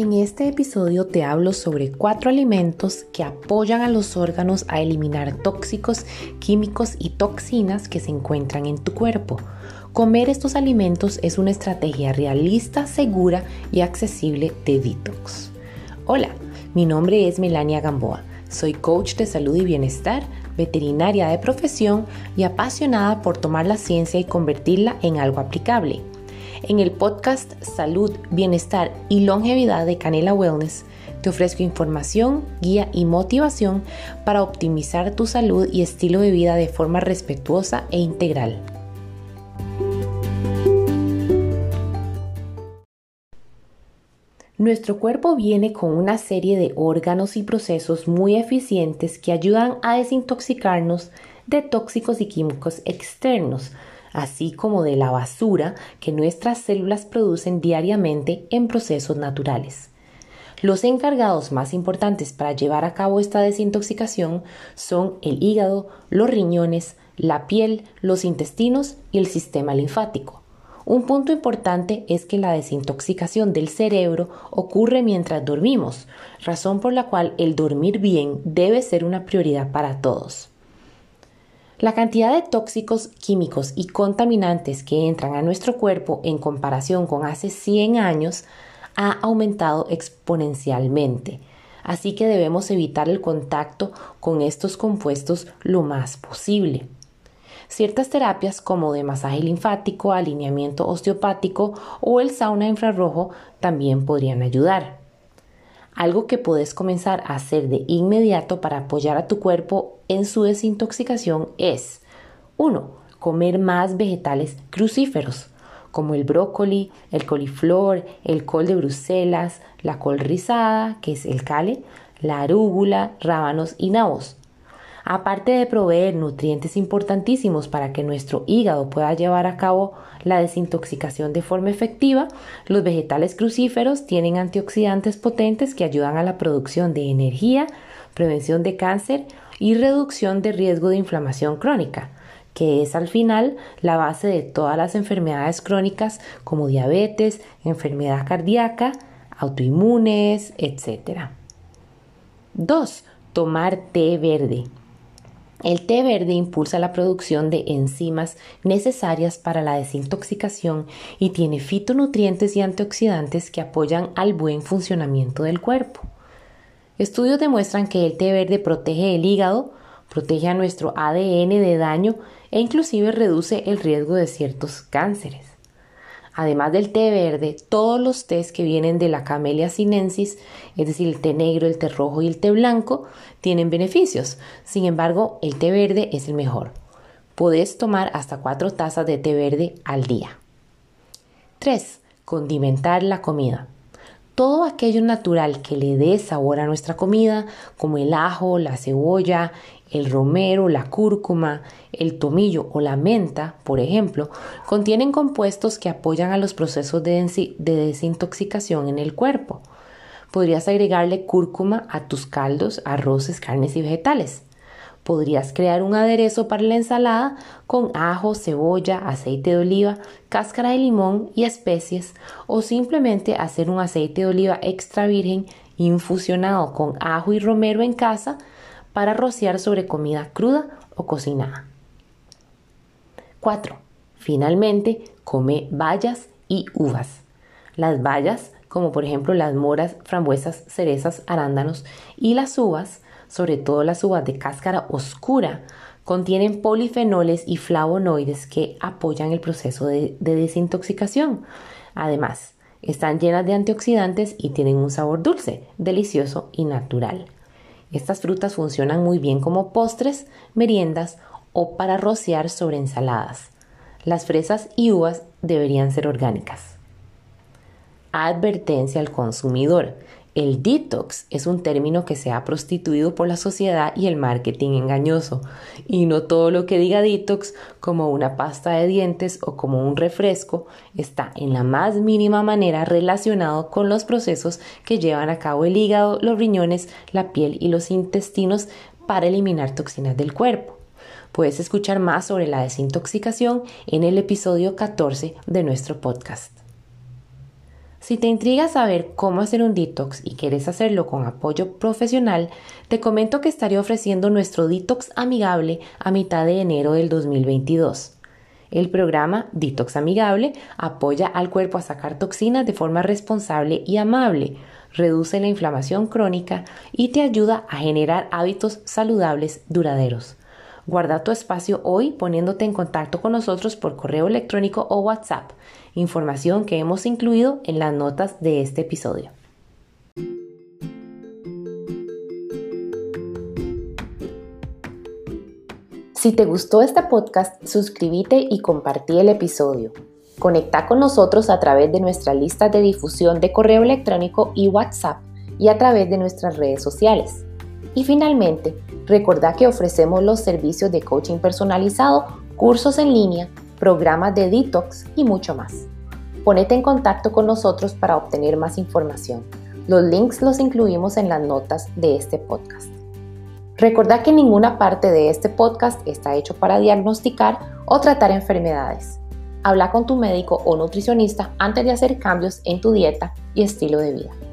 En este episodio te hablo sobre cuatro alimentos que apoyan a los órganos a eliminar tóxicos, químicos y toxinas que se encuentran en tu cuerpo. Comer estos alimentos es una estrategia realista, segura y accesible de detox. Hola, mi nombre es Melania Gamboa. Soy coach de salud y bienestar, veterinaria de profesión y apasionada por tomar la ciencia y convertirla en algo aplicable. En el podcast Salud, Bienestar y Longevidad de Canela Wellness, te ofrezco información, guía y motivación para optimizar tu salud y estilo de vida de forma respetuosa e integral. Nuestro cuerpo viene con una serie de órganos y procesos muy eficientes que ayudan a desintoxicarnos de tóxicos y químicos externos, así como de la basura que nuestras células producen diariamente en procesos naturales. Los encargados más importantes para llevar a cabo esta desintoxicación son el hígado, los riñones, la piel, los intestinos y el sistema linfático. Un punto importante es que la desintoxicación del cerebro ocurre mientras dormimos, razón por la cual el dormir bien debe ser una prioridad para todos. La cantidad de tóxicos, químicos y contaminantes que entran a nuestro cuerpo en comparación con hace 100 años ha aumentado exponencialmente, así que debemos evitar el contacto con estos compuestos lo más posible. Ciertas terapias como de masaje linfático, alineamiento osteopático o el sauna infrarrojo también podrían ayudar. Algo que puedes comenzar a hacer de inmediato para apoyar a tu cuerpo en su desintoxicación es 1. Comer más vegetales crucíferos, como el brócoli, el coliflor, el col de Bruselas, la col rizada, que es el cale, la arúgula, rábanos y nabos. Aparte de proveer nutrientes importantísimos para que nuestro hígado pueda llevar a cabo la desintoxicación de forma efectiva, los vegetales crucíferos tienen antioxidantes potentes que ayudan a la producción de energía, prevención de cáncer y reducción de riesgo de inflamación crónica, que es al final la base de todas las enfermedades crónicas como diabetes, enfermedad cardíaca, autoinmunes, etc. 2. Tomar té verde. El té verde impulsa la producción de enzimas necesarias para la desintoxicación y tiene fitonutrientes y antioxidantes que apoyan al buen funcionamiento del cuerpo. Estudios demuestran que el té verde protege el hígado, protege a nuestro ADN de daño e inclusive reduce el riesgo de ciertos cánceres. Además del té verde, todos los tés que vienen de la Camellia sinensis, es decir, el té negro, el té rojo y el té blanco, tienen beneficios. Sin embargo, el té verde es el mejor. Puedes tomar hasta cuatro tazas de té verde al día. 3. Condimentar la comida. Todo aquello natural que le dé sabor a nuestra comida, como el ajo, la cebolla, el romero, la cúrcuma, el tomillo o la menta, por ejemplo, contienen compuestos que apoyan a los procesos de, desintoxicación en el cuerpo. Podrías agregarle cúrcuma a tus caldos, arroces, carnes y vegetales. Podrías crear un aderezo para la ensalada con ajo, cebolla, aceite de oliva, cáscara de limón y especies o simplemente hacer un aceite de oliva extra virgen infusionado con ajo y romero en casa para rociar sobre comida cruda o cocinada. 4. Finalmente, come bayas y uvas. Las bayas, como por ejemplo las moras, frambuesas, cerezas, arándanos y las uvas, sobre todo las uvas de cáscara oscura, contienen polifenoles y flavonoides que apoyan el proceso de, de desintoxicación. Además, están llenas de antioxidantes y tienen un sabor dulce, delicioso y natural. Estas frutas funcionan muy bien como postres, meriendas o para rociar sobre ensaladas. Las fresas y uvas deberían ser orgánicas. Advertencia al consumidor. El detox es un término que se ha prostituido por la sociedad y el marketing engañoso, y no todo lo que diga detox como una pasta de dientes o como un refresco está en la más mínima manera relacionado con los procesos que llevan a cabo el hígado, los riñones, la piel y los intestinos para eliminar toxinas del cuerpo. Puedes escuchar más sobre la desintoxicación en el episodio 14 de nuestro podcast. Si te intriga saber cómo hacer un detox y quieres hacerlo con apoyo profesional, te comento que estaré ofreciendo nuestro detox amigable a mitad de enero del 2022. El programa Detox Amigable apoya al cuerpo a sacar toxinas de forma responsable y amable, reduce la inflamación crónica y te ayuda a generar hábitos saludables duraderos. Guarda tu espacio hoy poniéndote en contacto con nosotros por correo electrónico o WhatsApp, información que hemos incluido en las notas de este episodio. Si te gustó este podcast, suscríbete y compartí el episodio. Conecta con nosotros a través de nuestra lista de difusión de correo electrónico y WhatsApp y a través de nuestras redes sociales. Y finalmente, recordá que ofrecemos los servicios de coaching personalizado, cursos en línea, programas de detox y mucho más. Ponete en contacto con nosotros para obtener más información. Los links los incluimos en las notas de este podcast. Recordá que ninguna parte de este podcast está hecho para diagnosticar o tratar enfermedades. Habla con tu médico o nutricionista antes de hacer cambios en tu dieta y estilo de vida.